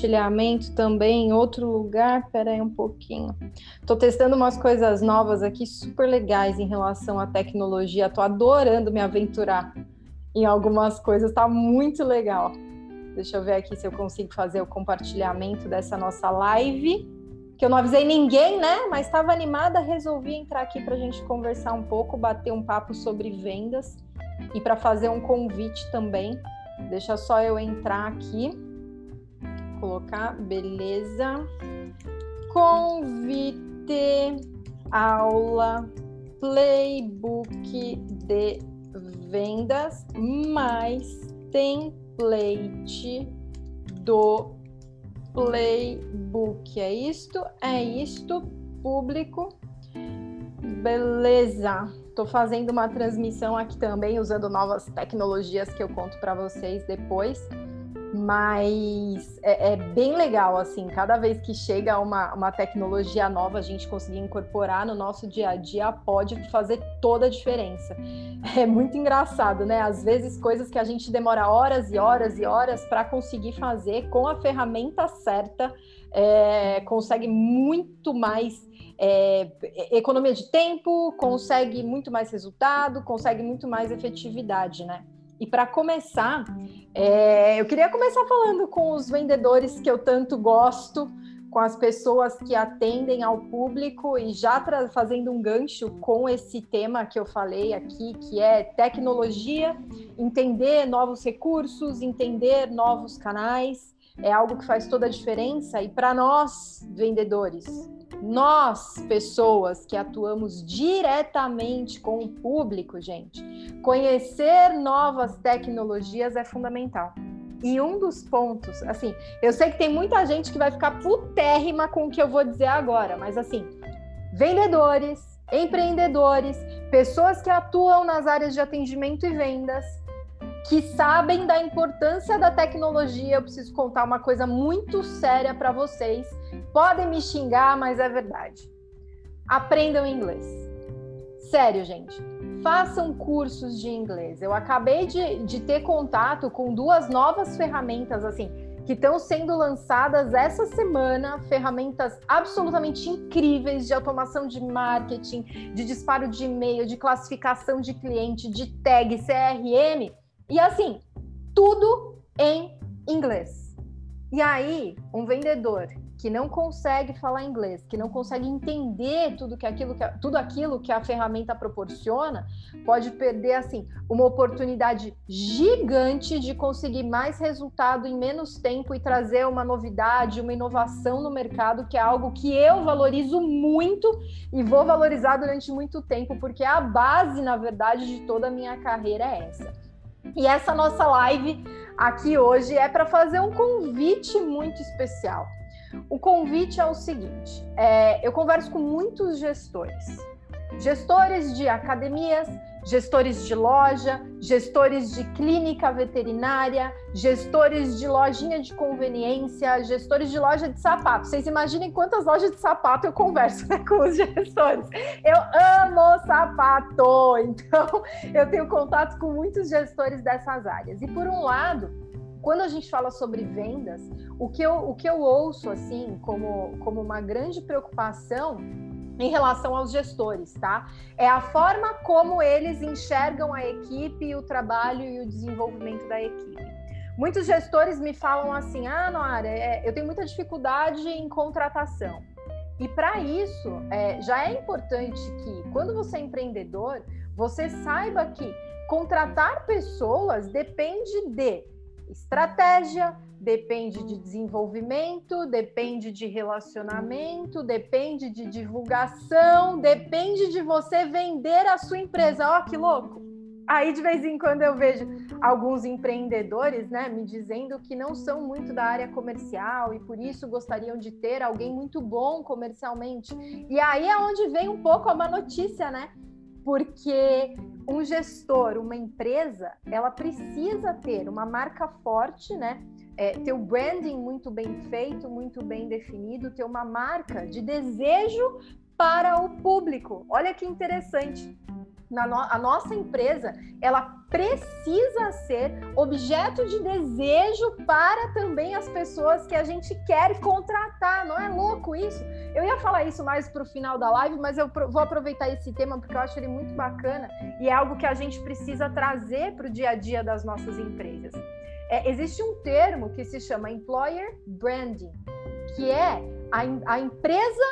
compartilhamento também em outro lugar. Pera aí um pouquinho. Estou testando umas coisas novas aqui, super legais em relação à tecnologia. Estou adorando me aventurar em algumas coisas, está muito legal. Deixa eu ver aqui se eu consigo fazer o compartilhamento dessa nossa live. Que eu não avisei ninguém, né? Mas estava animada, resolvi entrar aqui para a gente conversar um pouco, bater um papo sobre vendas e para fazer um convite também. Deixa só eu entrar aqui, colocar, beleza. Convite, aula, playbook de vendas, mais template do playbook. É isto? É isto, público. Beleza. Estou fazendo uma transmissão aqui também, usando novas tecnologias que eu conto para vocês depois. Mas é, é, bem legal, assim, cada vez que chega uma, uma tecnologia nova, a gente conseguir incorporar no nosso dia a dia pode fazer toda a diferença. É muito engraçado, né? Às vezes, coisas que a gente demora horas e horas e horas para conseguir fazer com a ferramenta certa, é, consegue muito mais é, economia de tempo, consegue muito mais resultado, consegue muito mais efetividade, né? E para começar, é, eu queria começar falando com os vendedores que eu tanto gosto, com as pessoas que atendem ao público e já fazendo um gancho com esse tema que eu falei aqui, que é tecnologia, entender novos recursos, entender novos canais, é algo que faz toda a diferença. E para nós, vendedores, nós, pessoas que atuamos diretamente com o público, gente, conhecer novas tecnologias é fundamental. E um dos pontos, assim, eu sei que tem muita gente que vai ficar putérrima com o que eu vou dizer agora, mas assim, vendedores, empreendedores, pessoas que atuam nas áreas de atendimento e vendas, que sabem da importância da tecnologia, eu preciso contar uma coisa muito séria para vocês. Podem me xingar, mas é verdade. Aprendam inglês. Sério, gente. Façam cursos de inglês. Eu acabei de, de ter contato com duas novas ferramentas, assim, que estão sendo lançadas essa semana ferramentas absolutamente incríveis de automação de marketing, de disparo de e-mail, de classificação de cliente, de tag, CRM e assim, tudo em inglês. E aí, um vendedor que não consegue falar inglês, que não consegue entender tudo que aquilo que tudo aquilo que a ferramenta proporciona, pode perder assim uma oportunidade gigante de conseguir mais resultado em menos tempo e trazer uma novidade, uma inovação no mercado, que é algo que eu valorizo muito e vou valorizar durante muito tempo, porque a base, na verdade, de toda a minha carreira é essa. E essa nossa live aqui hoje é para fazer um convite muito especial. O convite é o seguinte: é, eu converso com muitos gestores, gestores de academias, gestores de loja, gestores de clínica veterinária, gestores de lojinha de conveniência, gestores de loja de sapato. Vocês imaginem quantas lojas de sapato eu converso né, com os gestores. Eu amo então eu tenho contato com muitos gestores dessas áreas. E por um lado, quando a gente fala sobre vendas, o que eu, o que eu ouço assim como, como uma grande preocupação em relação aos gestores, tá? É a forma como eles enxergam a equipe, o trabalho e o desenvolvimento da equipe. Muitos gestores me falam assim: ah, Noara, é, eu tenho muita dificuldade em contratação. E para isso, é, já é importante que, quando você é empreendedor, você saiba que contratar pessoas depende de estratégia, depende de desenvolvimento, depende de relacionamento, depende de divulgação, depende de você vender a sua empresa. Ó, que louco! Aí de vez em quando eu vejo alguns empreendedores, né, me dizendo que não são muito da área comercial e por isso gostariam de ter alguém muito bom comercialmente. E aí é onde vem um pouco a má notícia, né? Porque um gestor, uma empresa, ela precisa ter uma marca forte, né? É, ter o branding muito bem feito, muito bem definido, ter uma marca de desejo para o público. Olha que interessante. Na no a nossa empresa, ela precisa ser objeto de desejo para também as pessoas que a gente quer contratar. Não é louco isso? Eu ia falar isso mais para o final da live, mas eu vou aproveitar esse tema porque eu acho ele muito bacana e é algo que a gente precisa trazer para o dia a dia das nossas empresas. É, existe um termo que se chama employer branding, que é a, a empresa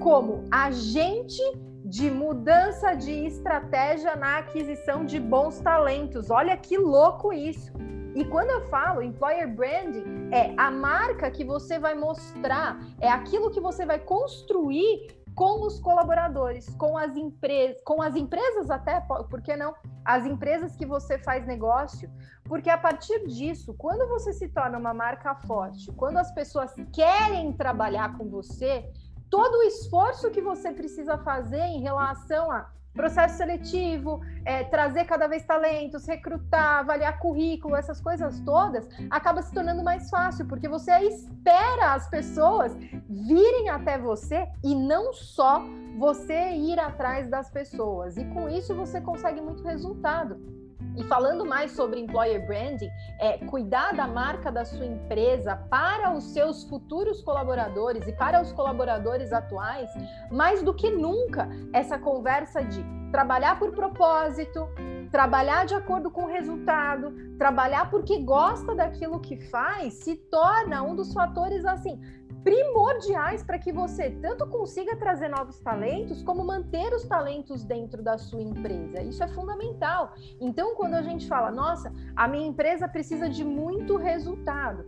como agente de mudança de estratégia na aquisição de bons talentos. Olha que louco isso! E quando eu falo employer branding, é a marca que você vai mostrar, é aquilo que você vai construir com os colaboradores, com as empresas, com as empresas até, por que não? As empresas que você faz negócio, porque a partir disso, quando você se torna uma marca forte, quando as pessoas querem trabalhar com você, todo o esforço que você precisa fazer em relação a processo seletivo, é, trazer cada vez talentos, recrutar, avaliar currículo, essas coisas todas, acaba se tornando mais fácil, porque você espera as pessoas virem até você e não só você ir atrás das pessoas. E com isso você consegue muito resultado. E falando mais sobre employer branding, é cuidar da marca da sua empresa para os seus futuros colaboradores e para os colaboradores atuais, mais do que nunca, essa conversa de trabalhar por propósito, trabalhar de acordo com o resultado, trabalhar porque gosta daquilo que faz, se torna um dos fatores assim primordiais para que você tanto consiga trazer novos talentos, como manter os talentos dentro da sua empresa. Isso é fundamental. Então, quando a gente fala, nossa, a minha empresa precisa de muito resultado,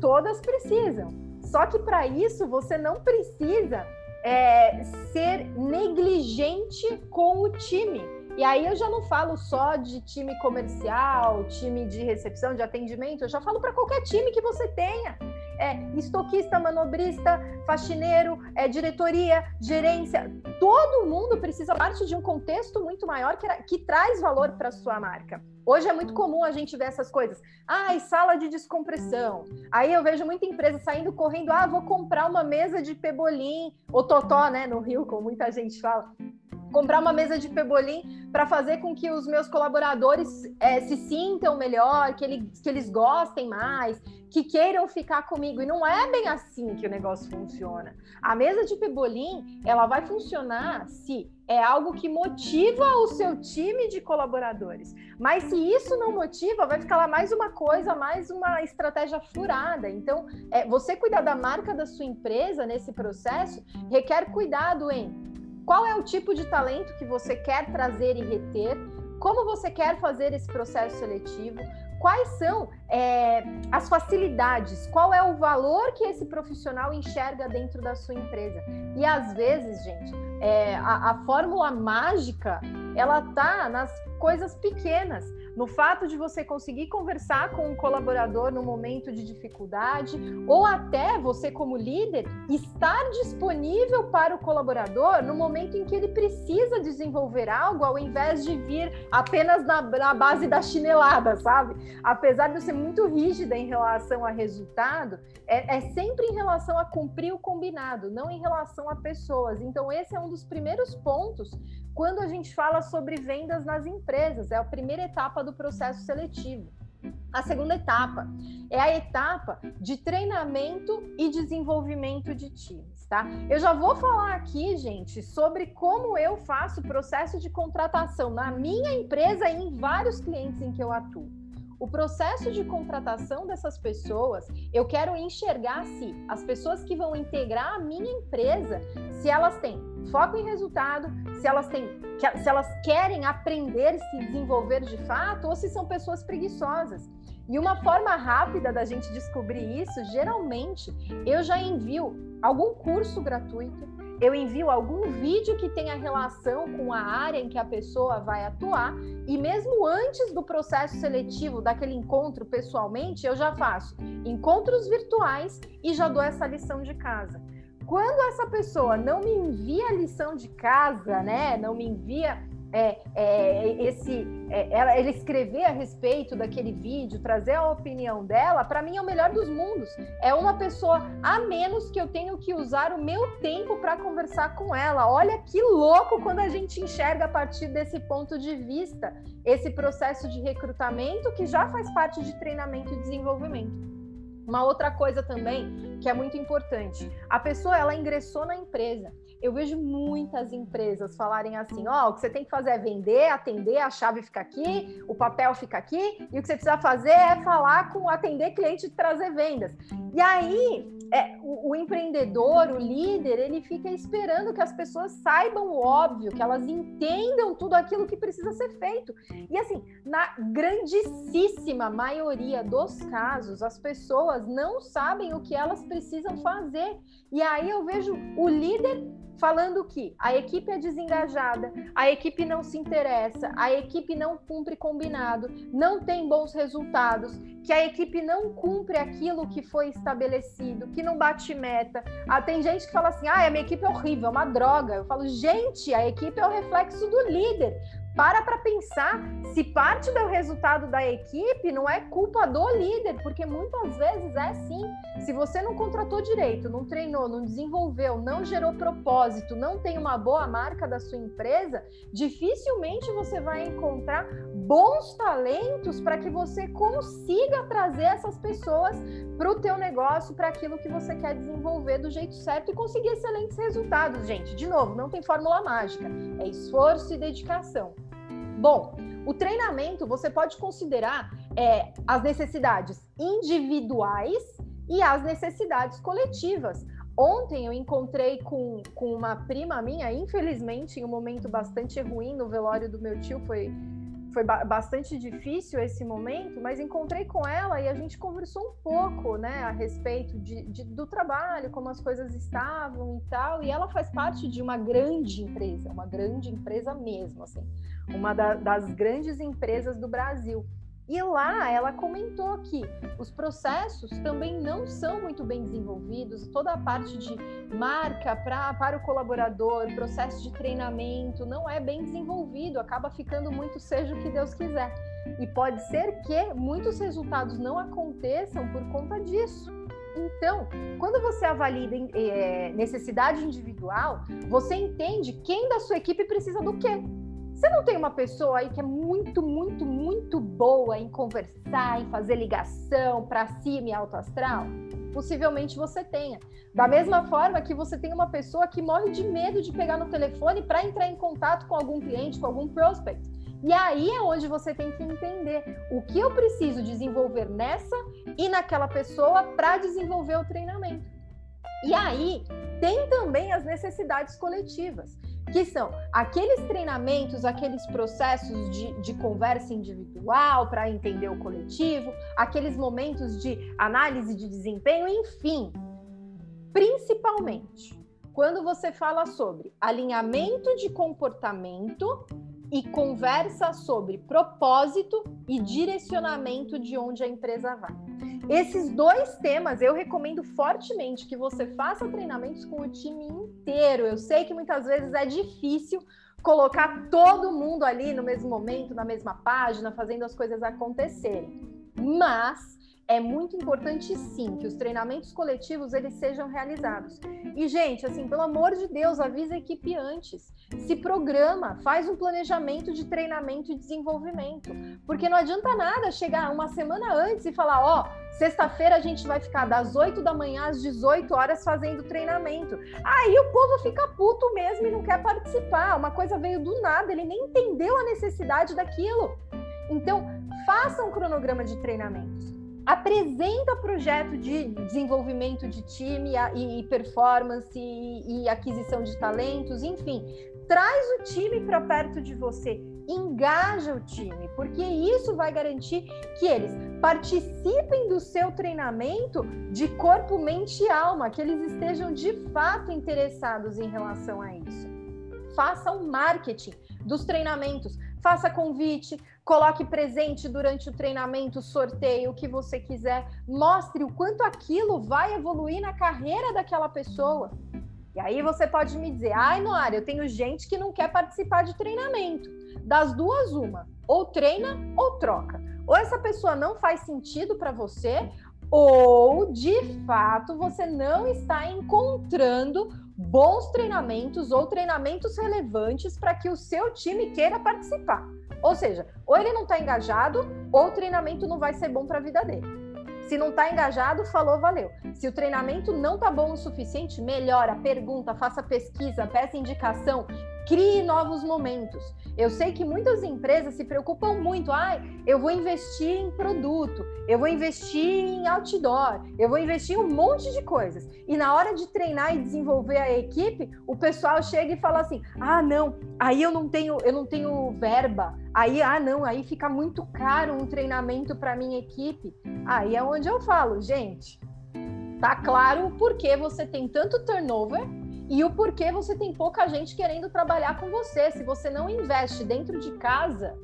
todas precisam. Só que para isso você não precisa é, ser negligente com o time. E aí eu já não falo só de time comercial, time de recepção, de atendimento, eu já falo para qualquer time que você tenha é estoquista, manobrista, faxineiro, é diretoria, gerência. Todo mundo precisa parte de um contexto muito maior que, que traz valor para a sua marca. Hoje é muito comum a gente ver essas coisas. Ah, e sala de descompressão. Aí eu vejo muita empresa saindo correndo. Ah, vou comprar uma mesa de pebolim, ou totó, né, no Rio, como muita gente fala comprar uma mesa de pebolim para fazer com que os meus colaboradores é, se sintam melhor, que, ele, que eles gostem mais, que queiram ficar comigo. E não é bem assim que o negócio funciona. A mesa de pebolim, ela vai funcionar se é algo que motiva o seu time de colaboradores. Mas se isso não motiva, vai ficar lá mais uma coisa, mais uma estratégia furada. Então, é, você cuidar da marca da sua empresa nesse processo requer cuidado em qual é o tipo de talento que você quer trazer e reter? Como você quer fazer esse processo seletivo? Quais são é, as facilidades? Qual é o valor que esse profissional enxerga dentro da sua empresa? E às vezes, gente, é, a, a fórmula mágica ela tá nas coisas pequenas no fato de você conseguir conversar com um colaborador no momento de dificuldade, ou até você, como líder, estar disponível para o colaborador no momento em que ele precisa desenvolver algo, ao invés de vir apenas na, na base da chinelada, sabe? Apesar de eu ser muito rígida em relação a resultado, é, é sempre em relação a cumprir o combinado, não em relação a pessoas. Então, esse é um dos primeiros pontos quando a gente fala sobre vendas nas empresas, é a primeira etapa do processo seletivo. A segunda etapa é a etapa de treinamento e desenvolvimento de times, tá? Eu já vou falar aqui, gente, sobre como eu faço o processo de contratação na minha empresa e em vários clientes em que eu atuo o processo de contratação dessas pessoas, eu quero enxergar se as pessoas que vão integrar a minha empresa, se elas têm foco em resultado, se elas têm, se elas querem aprender e se desenvolver de fato, ou se são pessoas preguiçosas. E uma forma rápida da gente descobrir isso, geralmente, eu já envio algum curso gratuito eu envio algum vídeo que tenha relação com a área em que a pessoa vai atuar e mesmo antes do processo seletivo daquele encontro pessoalmente, eu já faço encontros virtuais e já dou essa lição de casa. Quando essa pessoa não me envia a lição de casa, né, não me envia é, é, esse, é, ela, ele escrever a respeito daquele vídeo, trazer a opinião dela, para mim é o melhor dos mundos. É uma pessoa a menos que eu tenho que usar o meu tempo para conversar com ela. Olha que louco quando a gente enxerga a partir desse ponto de vista esse processo de recrutamento que já faz parte de treinamento e desenvolvimento. Uma outra coisa também que é muito importante, a pessoa ela ingressou na empresa eu vejo muitas empresas falarem assim: ó, oh, o que você tem que fazer é vender, atender, a chave fica aqui, o papel fica aqui, e o que você precisa fazer é falar com atender cliente e trazer vendas. E aí, é, o, o, empreendedor, o líder, ele fica esperando que as pessoas saibam o óbvio, que elas entendam tudo aquilo que precisa ser feito. E assim, na grandíssima maioria dos casos, as pessoas não sabem o que elas precisam fazer. E aí eu vejo o líder falando que a equipe é desengajada, a equipe não se interessa, a equipe não cumpre combinado, não tem bons resultados, que a equipe não cumpre aquilo que foi estabelecido, que não bate meta. Ah, tem gente que fala assim: ah, a minha equipe é horrível, é uma droga. Eu falo, gente, a equipe é o reflexo do líder para para pensar se parte do resultado da equipe não é culpa do líder, porque muitas vezes é assim. Se você não contratou direito, não treinou, não desenvolveu, não gerou propósito, não tem uma boa marca da sua empresa, dificilmente você vai encontrar bons talentos para que você consiga trazer essas pessoas para o teu negócio, para aquilo que você quer desenvolver do jeito certo e conseguir excelentes resultados, gente. De novo, não tem fórmula mágica, é esforço e dedicação. Bom, o treinamento você pode considerar é, as necessidades individuais e as necessidades coletivas. Ontem eu encontrei com, com uma prima minha, infelizmente, em um momento bastante ruim no velório do meu tio, foi foi ba bastante difícil esse momento, mas encontrei com ela e a gente conversou um pouco, né, a respeito de, de, do trabalho, como as coisas estavam e tal. E ela faz parte de uma grande empresa, uma grande empresa mesmo, assim, uma da, das grandes empresas do Brasil. E lá ela comentou que os processos também não são muito bem desenvolvidos, toda a parte de marca pra, para o colaborador, processo de treinamento não é bem desenvolvido, acaba ficando muito seja o que Deus quiser. E pode ser que muitos resultados não aconteçam por conta disso. Então, quando você avalia é, necessidade individual, você entende quem da sua equipe precisa do quê. Você não tem uma pessoa aí que é muito, muito, muito boa em conversar, em fazer ligação para cima e alto astral? Possivelmente você tenha. Da mesma forma que você tem uma pessoa que morre de medo de pegar no telefone para entrar em contato com algum cliente, com algum prospect. E aí é onde você tem que entender o que eu preciso desenvolver nessa e naquela pessoa para desenvolver o treinamento. E aí tem também as necessidades coletivas que são aqueles treinamentos, aqueles processos de, de conversa individual para entender o coletivo, aqueles momentos de análise de desempenho, enfim. Principalmente quando você fala sobre alinhamento de comportamento e conversa sobre propósito e direcionamento de onde a empresa vai. Esses dois temas eu recomendo fortemente que você faça treinamentos com o time inteiro. Eu sei que muitas vezes é difícil colocar todo mundo ali no mesmo momento, na mesma página, fazendo as coisas acontecerem. Mas é muito importante sim que os treinamentos coletivos eles sejam realizados. E gente, assim, pelo amor de Deus, avisa a equipe antes. Se programa, faz um planejamento de treinamento e desenvolvimento, porque não adianta nada chegar uma semana antes e falar, ó, oh, sexta-feira a gente vai ficar das 8 da manhã às 18 horas fazendo treinamento. Aí o povo fica puto mesmo e não quer participar. Uma coisa veio do nada, ele nem entendeu a necessidade daquilo. Então, faça um cronograma de treinamentos apresenta projeto de desenvolvimento de time e, performance e, e aquisição de talentos, enfim, traz o time para perto de você, engaja o time, porque isso vai garantir que eles participem do seu treinamento de corpo, mente e alma, que eles estejam de fato interessados em relação a isso. Faça o marketing dos treinamentos, faça convite, coloque presente durante o treinamento, sorteio, o que você quiser, mostre o quanto aquilo vai evoluir na carreira daquela pessoa. E aí você pode me dizer, ai, Noara, eu tenho gente que não quer participar de treinamento. Das duas, uma. Ou treina ou troca. Ou essa pessoa não faz sentido para você, ou de fato você não está encontrando bons treinamentos ou treinamentos relevantes para que o seu time queira participar. Ou seja, ou ele não está engajado, ou o treinamento não vai ser bom para a vida dele. Se não está engajado, falou, valeu. Se o treinamento não está bom o suficiente, melhora, pergunta, faça pesquisa, peça indicação, crie novos momentos. Eu sei que muitas empresas se preocupam muito. Ai, eu vou investir em produto, eu vou investir em outdoor, eu vou investir em um monte de coisas. E na hora de treinar e desenvolver a equipe, o pessoal chega e fala assim: "Ah, não, aí eu não tenho, eu não tenho verba. Aí, ah, não, aí fica muito caro um treinamento para minha equipe". Aí é onde eu falo, gente, tá claro o porquê você tem tanto turnover e o porquê você tem pouca gente querendo trabalhar com você. Se você não investe dentro de casa,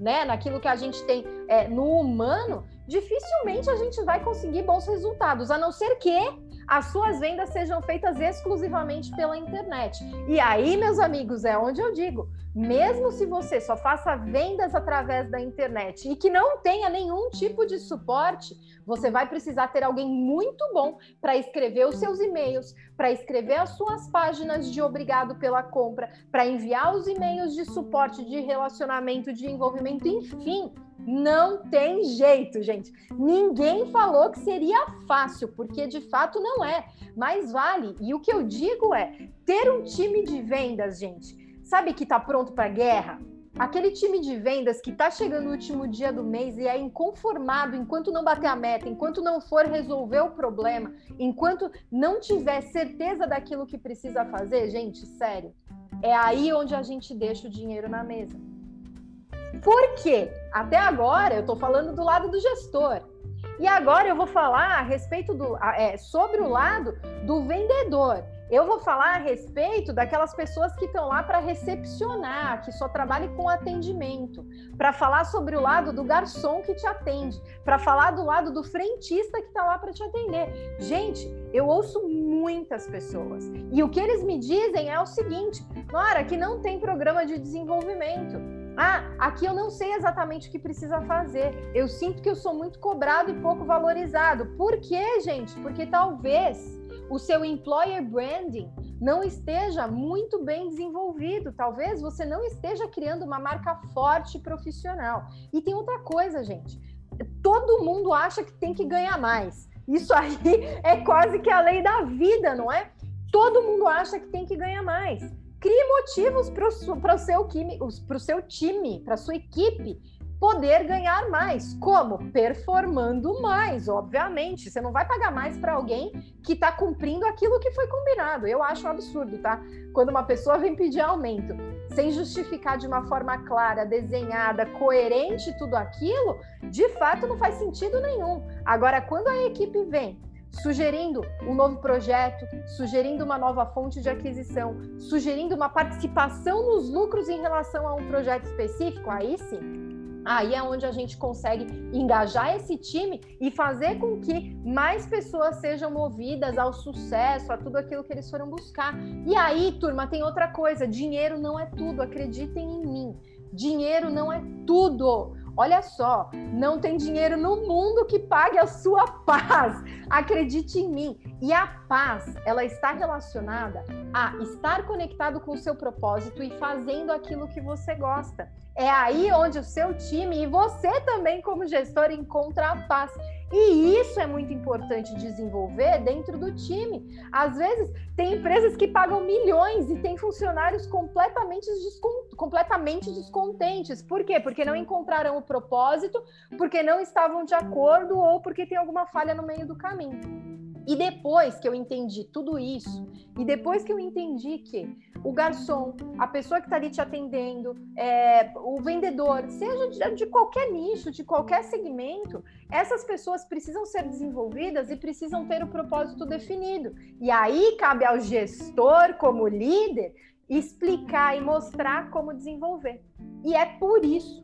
né, naquilo que a gente tem é, no humano, dificilmente a gente vai conseguir bons resultados, a não ser que as suas vendas sejam feitas exclusivamente pela internet. E aí, meus amigos, é onde eu digo, mesmo se você só faça vendas através da internet e que não tenha nenhum tipo de suporte, você vai precisar ter alguém muito bom para escrever os seus e-mails, para escrever as suas páginas de obrigado pela compra, para enviar os e-mails de suporte, de relacionamento, de envolvimento, enfim. Não tem jeito, gente. Ninguém falou que seria fácil, porque de fato não é. Mas vale. E o que eu digo é: ter um time de vendas, gente, sabe que está pronto para guerra? Aquele time de vendas que está chegando no último dia do mês e é inconformado enquanto não bater a meta, enquanto não for resolver o problema, enquanto não tiver certeza daquilo que precisa fazer, gente, sério, é aí onde a gente deixa o dinheiro na mesa. Por quê? Até agora eu estou falando do lado do gestor. E agora eu vou falar a respeito do é, sobre o lado do vendedor. Eu vou falar a respeito daquelas pessoas que estão lá para recepcionar, que só trabalham com atendimento, para falar sobre o lado do garçom que te atende, para falar do lado do frentista que está lá para te atender. Gente, eu ouço muitas pessoas e o que eles me dizem é o seguinte: Nora, que não tem programa de desenvolvimento. Ah, aqui eu não sei exatamente o que precisa fazer. Eu sinto que eu sou muito cobrado e pouco valorizado. Por quê, gente? Porque talvez o seu employer branding não esteja muito bem desenvolvido. Talvez você não esteja criando uma marca forte profissional. E tem outra coisa, gente. Todo mundo acha que tem que ganhar mais. Isso aí é quase que a lei da vida, não é? Todo mundo acha que tem que ganhar mais. Crie motivos para o seu, seu time, para sua equipe poder ganhar mais. Como? Performando mais, obviamente. Você não vai pagar mais para alguém que está cumprindo aquilo que foi combinado. Eu acho um absurdo, tá? Quando uma pessoa vem pedir aumento sem justificar de uma forma clara, desenhada, coerente tudo aquilo, de fato não faz sentido nenhum. Agora, quando a equipe vem sugerindo um novo projeto, sugerindo uma nova fonte de aquisição, sugerindo uma participação nos lucros em relação a um projeto específico, aí sim, Aí é onde a gente consegue engajar esse time e fazer com que mais pessoas sejam movidas ao sucesso, a tudo aquilo que eles foram buscar. E aí, turma, tem outra coisa: dinheiro não é tudo, acreditem em mim. Dinheiro não é tudo. Olha só, não tem dinheiro no mundo que pague a sua paz. Acredite em mim. E a paz, ela está relacionada a estar conectado com o seu propósito e fazendo aquilo que você gosta. É aí onde o seu time e você também, como gestor, encontra a paz. E isso é muito importante desenvolver dentro do time. Às vezes, tem empresas que pagam milhões e tem funcionários completamente, completamente descontentes. Por quê? Porque não encontraram o propósito, porque não estavam de acordo ou porque tem alguma falha no meio do caminho. E depois que eu entendi tudo isso, e depois que eu entendi que o garçom, a pessoa que está ali te atendendo, é, o vendedor, seja de, de qualquer nicho, de qualquer segmento, essas pessoas precisam ser desenvolvidas e precisam ter o propósito definido. E aí cabe ao gestor, como líder, explicar e mostrar como desenvolver. E é por isso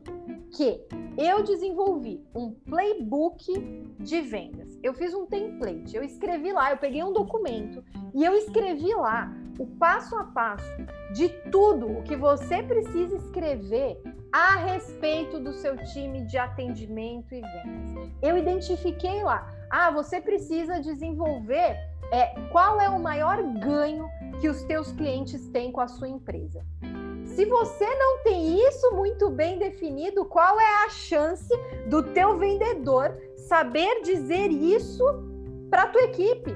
que eu desenvolvi um playbook de vendas. Eu fiz um template, eu escrevi lá, eu peguei um documento e eu escrevi lá o passo a passo de tudo o que você precisa escrever a respeito do seu time de atendimento e vendas. Eu identifiquei lá, ah, você precisa desenvolver é, qual é o maior ganho que os teus clientes têm com a sua empresa. Se você não tem isso muito bem definido, qual é a chance do teu vendedor saber dizer isso para a tua equipe?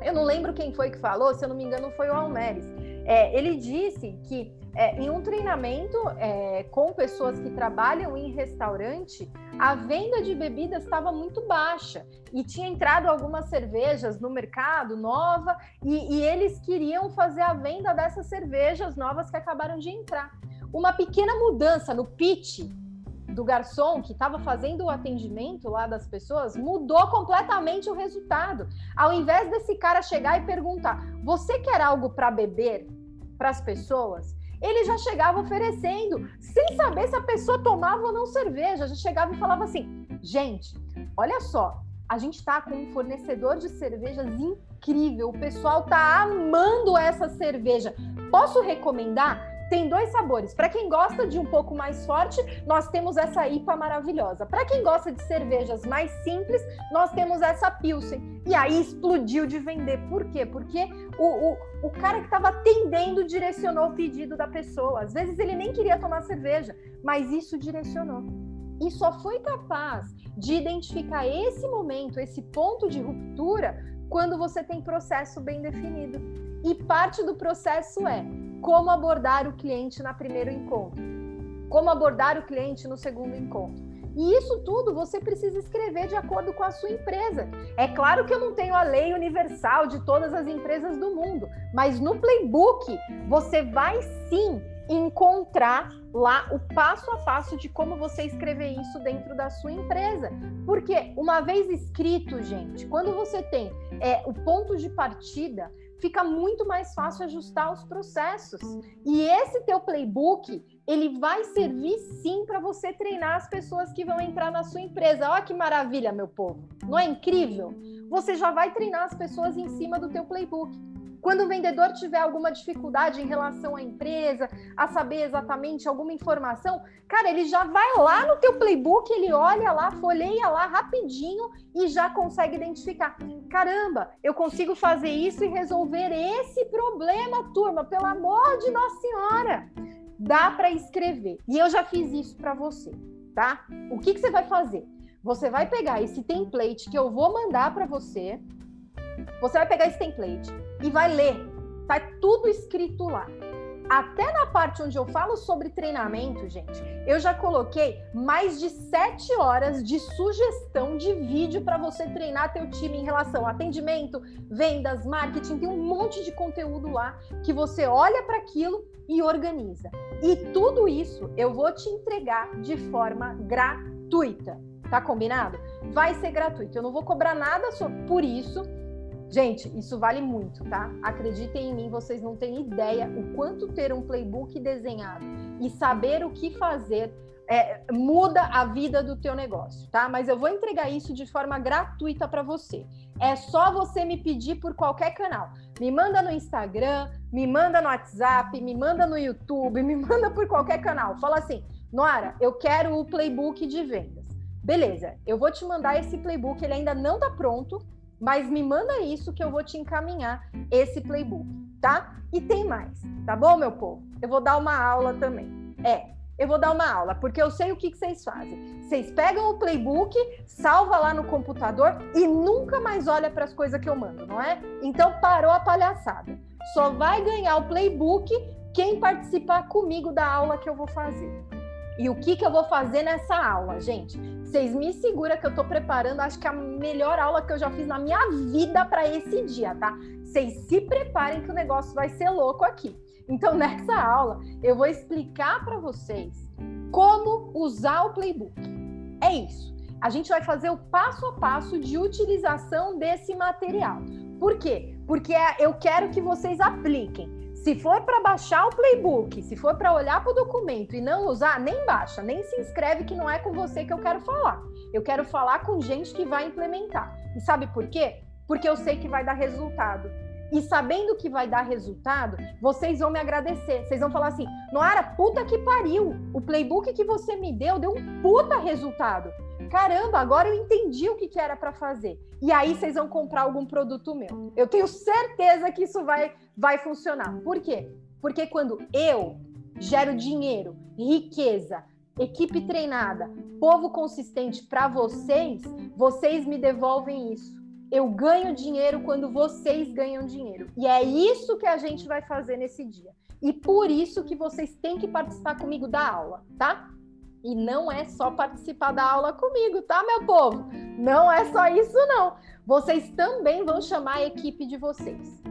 Eu não lembro quem foi que falou, se eu não me engano foi o Almeres. É, ele disse que é, em um treinamento é, com pessoas que trabalham em restaurante, a venda de bebidas estava muito baixa e tinha entrado algumas cervejas no mercado nova e, e eles queriam fazer a venda dessas cervejas novas que acabaram de entrar. Uma pequena mudança no pitch do garçom que estava fazendo o atendimento lá das pessoas mudou completamente o resultado. Ao invés desse cara chegar e perguntar: "Você quer algo para beber?" Para as pessoas, ele já chegava oferecendo, sem saber se a pessoa tomava ou não cerveja. Já chegava e falava assim: gente, olha só, a gente está com um fornecedor de cervejas incrível, o pessoal tá amando essa cerveja. Posso recomendar? Tem dois sabores. Para quem gosta de um pouco mais forte, nós temos essa IPA maravilhosa. Para quem gosta de cervejas mais simples, nós temos essa Pilsen. E aí explodiu de vender. Por quê? Porque o, o, o cara que estava atendendo direcionou o pedido da pessoa. Às vezes ele nem queria tomar cerveja, mas isso direcionou. E só foi capaz de identificar esse momento, esse ponto de ruptura, quando você tem processo bem definido. E parte do processo é como abordar o cliente na primeiro encontro, como abordar o cliente no segundo encontro. E isso tudo você precisa escrever de acordo com a sua empresa. É claro que eu não tenho a lei universal de todas as empresas do mundo, mas no playbook você vai sim encontrar lá o passo a passo de como você escrever isso dentro da sua empresa. Porque uma vez escrito, gente, quando você tem é, o ponto de partida, fica muito mais fácil ajustar os processos. E esse teu playbook, ele vai servir sim para você treinar as pessoas que vão entrar na sua empresa. Olha que maravilha, meu povo. Não é incrível? Você já vai treinar as pessoas em cima do teu playbook. Quando o vendedor tiver alguma dificuldade em relação à empresa, a saber exatamente alguma informação, cara, ele já vai lá no teu playbook, ele olha lá, folheia lá rapidinho e já consegue identificar. Caramba, eu consigo fazer isso e resolver esse problema, turma, pelo amor de Nossa Senhora. Dá para escrever. E eu já fiz isso para você, tá? O que, que você vai fazer? Você vai pegar esse template que eu vou mandar para você. Você vai pegar esse template e vai ler. Tá tudo escrito lá. Até na parte onde eu falo sobre treinamento, gente, eu já coloquei mais de sete horas de sugestão de vídeo para você treinar teu time em relação a atendimento, vendas, marketing. Tem um monte de conteúdo lá que você olha para aquilo e organiza. E tudo isso eu vou te entregar de forma gratuita. Tá combinado? Vai ser gratuito. Eu não vou cobrar nada por isso Gente, isso vale muito, tá? Acreditem em mim, vocês não têm ideia o quanto ter um playbook desenhado e saber o que fazer é, muda a vida do teu negócio, tá? Mas eu vou entregar isso de forma gratuita para você. É só você me pedir por qualquer canal. Me manda no Instagram, me manda no WhatsApp, me manda no YouTube, me manda por qualquer canal. Fala assim, Noara, eu quero o playbook de vendas. Beleza, eu vou te mandar esse playbook, ele ainda não tá pronto, mas me manda isso que eu vou te encaminhar esse playbook, tá? E tem mais, tá bom, meu povo? Eu vou dar uma aula também. É, eu vou dar uma aula, porque eu sei o que, que vocês fazem. Vocês pegam o playbook, salva lá no computador e nunca mais olha para as coisas que eu mando, não é? Então parou a palhaçada. Só vai ganhar o playbook quem participar comigo da aula que eu vou fazer. E o que, que eu vou fazer nessa aula, gente? Vocês me seguram que eu tô preparando, acho que a melhor aula que eu já fiz na minha vida para esse dia, tá? Vocês se preparem que o negócio vai ser louco aqui. Então, nessa aula, eu vou explicar para vocês como usar o playbook. É isso. A gente vai fazer o passo a passo de utilização desse material. Por quê? Porque é, eu quero que vocês apliquem. Se for para baixar o playbook, se for para olhar para o documento e não usar, nem baixa, nem se inscreve que não é com você que eu quero falar. Eu quero falar com gente que vai implementar. E sabe por quê? Porque eu sei que vai dar resultado. e sabendo que vai dar resultado, vocês vão me agradecer. Vocês vão falar assim: Noara, puta que pariu! O playbook que você me deu deu um puta resultado. Caramba, agora eu entendi o que, que era para fazer. E aí vocês vão comprar algum produto meu. Eu tenho certeza que isso vai, vai funcionar. Por quê? Porque quando eu gero dinheiro, riqueza, equipe treinada, povo consistente para vocês, vocês me devolvem isso. Eu ganho dinheiro quando vocês ganham dinheiro. E é isso que a gente vai fazer nesse dia. E por isso que vocês têm que participar comigo da aula, tá? E não é só participar da aula comigo, tá, meu povo? Não é só isso, não. Vocês também vão chamar a equipe de vocês.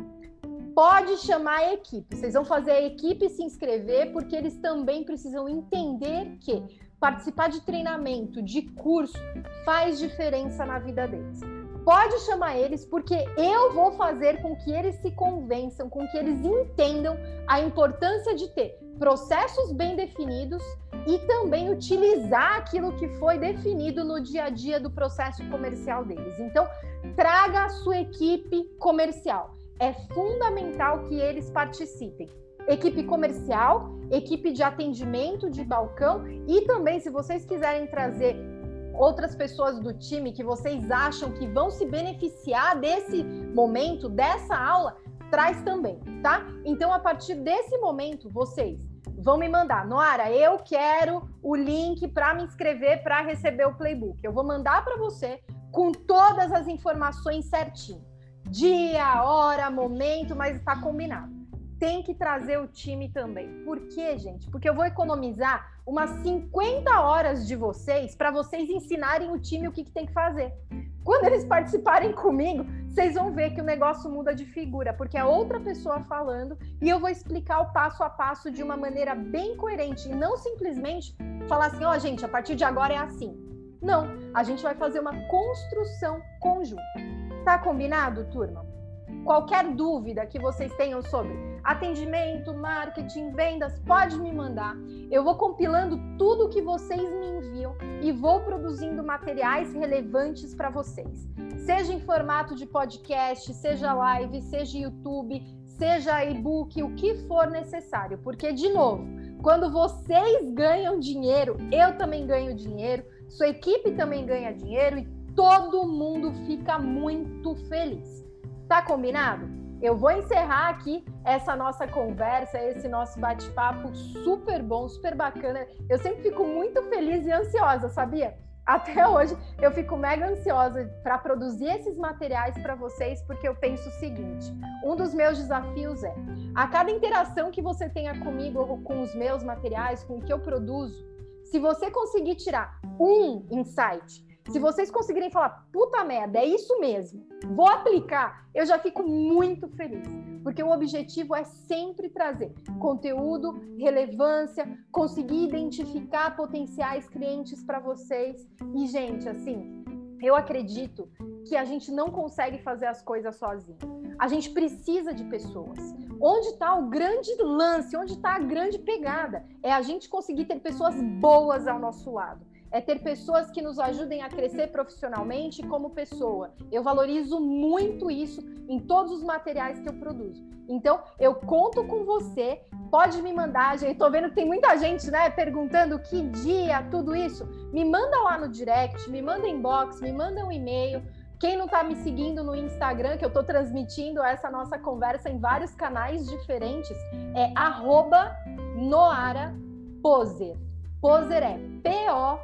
Pode chamar a equipe. Vocês vão fazer a equipe se inscrever, porque eles também precisam entender que participar de treinamento, de curso, faz diferença na vida deles pode chamar eles, porque eu vou fazer com que eles se convençam, com que eles entendam a importância de ter processos bem definidos e também utilizar aquilo que foi definido no dia a dia do processo comercial deles. Então, traga a sua equipe comercial. É fundamental que eles participem. Equipe comercial, equipe de atendimento de balcão e também, se vocês quiserem trazer outras pessoas do time que vocês acham que vão se beneficiar desse momento, dessa aula, traz também, tá? Então, a partir desse momento, vocês vão me mandar, Noara, eu quero o link para me inscrever para receber o playbook. Eu vou mandar para você com todas as informações certinho. Dia, hora, momento, mas está combinado tem que trazer o time também. Por quê, gente? Porque eu vou economizar umas 50 horas de vocês para vocês ensinarem o time o que, que tem que fazer. Quando eles participarem comigo, vocês vão ver que o negócio muda de figura, porque é outra pessoa falando e eu vou explicar o passo a passo de uma maneira bem coerente e não simplesmente falar assim: ó, oh, gente, a partir de agora é assim. Não, a gente vai fazer uma construção conjunta. Tá combinado, turma? Qualquer dúvida que vocês tenham sobre atendimento, marketing, vendas, pode me mandar. Eu vou compilando tudo que vocês me enviam e vou produzindo materiais relevantes para vocês. Seja em formato de podcast, seja live, seja YouTube, seja e-book, o que for necessário. Porque, de novo, quando vocês ganham dinheiro, eu também ganho dinheiro, sua equipe também ganha dinheiro e todo mundo fica muito feliz. Tá combinado? Eu vou encerrar aqui essa nossa conversa, esse nosso bate-papo super bom, super bacana. Eu sempre fico muito feliz e ansiosa, sabia? Até hoje eu fico mega ansiosa para produzir esses materiais para vocês, porque eu penso o seguinte: um dos meus desafios é a cada interação que você tenha comigo com os meus materiais, com o que eu produzo, se você conseguir tirar um insight se vocês conseguirem falar, puta merda, é isso mesmo, vou aplicar, eu já fico muito feliz. Porque o objetivo é sempre trazer conteúdo, relevância, conseguir identificar potenciais clientes para vocês. E, gente, assim, eu acredito que a gente não consegue fazer as coisas sozinho. A gente precisa de pessoas. Onde está o grande lance? Onde está a grande pegada? É a gente conseguir ter pessoas boas ao nosso lado é ter pessoas que nos ajudem a crescer profissionalmente como pessoa. Eu valorizo muito isso em todos os materiais que eu produzo. Então, eu conto com você, pode me mandar, gente. Tô vendo que tem muita gente, né, perguntando que dia, tudo isso. Me manda lá no direct, me manda inbox, me manda um e-mail. Quem não está me seguindo no Instagram, que eu estou transmitindo essa nossa conversa em vários canais diferentes, é arroba Noara Poser. Poser é P-O-Z-Z-E-R.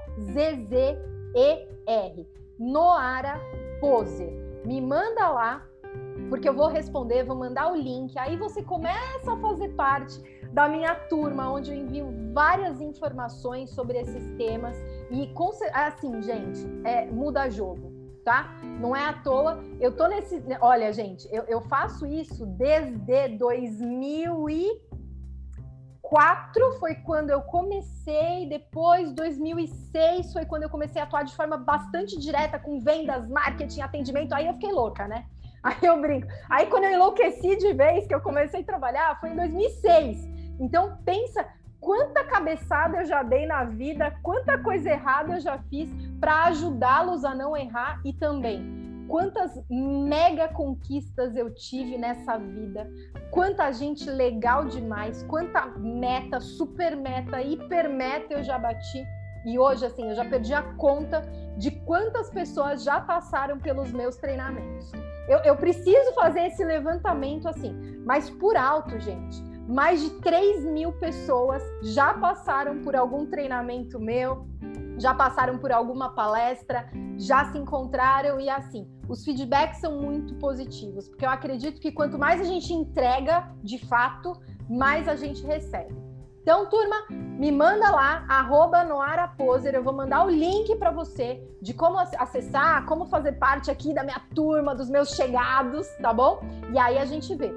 Noara Poser. Me manda lá, porque eu vou responder, vou mandar o link. Aí você começa a fazer parte da minha turma, onde eu envio várias informações sobre esses temas. E, assim, gente, é, muda jogo, tá? Não é à toa. Eu tô nesse. Olha, gente, eu, eu faço isso desde 2000 e 2004 foi quando eu comecei, depois 2006 foi quando eu comecei a atuar de forma bastante direta com vendas, marketing, atendimento. Aí eu fiquei louca, né? Aí eu brinco. Aí quando eu enlouqueci de vez, que eu comecei a trabalhar, foi em 2006. Então pensa quanta cabeçada eu já dei na vida, quanta coisa errada eu já fiz para ajudá-los a não errar e também quantas mega conquistas eu tive nessa vida, quanta gente legal demais, quanta meta, super meta, hiper meta eu já bati. E hoje, assim, eu já perdi a conta de quantas pessoas já passaram pelos meus treinamentos. Eu, eu preciso fazer esse levantamento, assim, mas por alto, gente. Mais de 3 mil pessoas já passaram por algum treinamento meu, já passaram por alguma palestra, já se encontraram e assim, os feedbacks são muito positivos, porque eu acredito que quanto mais a gente entrega de fato, mais a gente recebe. Então, turma, me manda lá, arroba Noaraposer, eu vou mandar o link para você de como acessar, como fazer parte aqui da minha turma, dos meus chegados, tá bom? E aí a gente vê.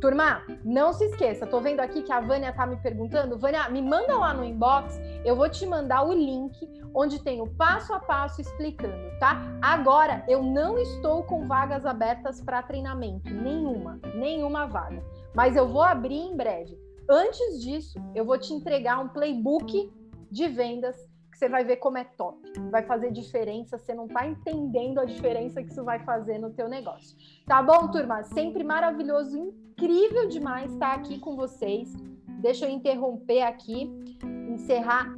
Turma, não se esqueça, tô vendo aqui que a Vânia tá me perguntando. Vânia, me manda lá no inbox, eu vou te mandar o link onde tem o passo a passo explicando, tá? Agora, eu não estou com vagas abertas para treinamento, nenhuma, nenhuma vaga. Mas eu vou abrir em breve. Antes disso, eu vou te entregar um playbook de vendas você vai ver como é top. Vai fazer diferença, você não está entendendo a diferença que isso vai fazer no teu negócio. Tá bom, turma? Sempre maravilhoso, incrível demais estar aqui com vocês. Deixa eu interromper aqui, encerrar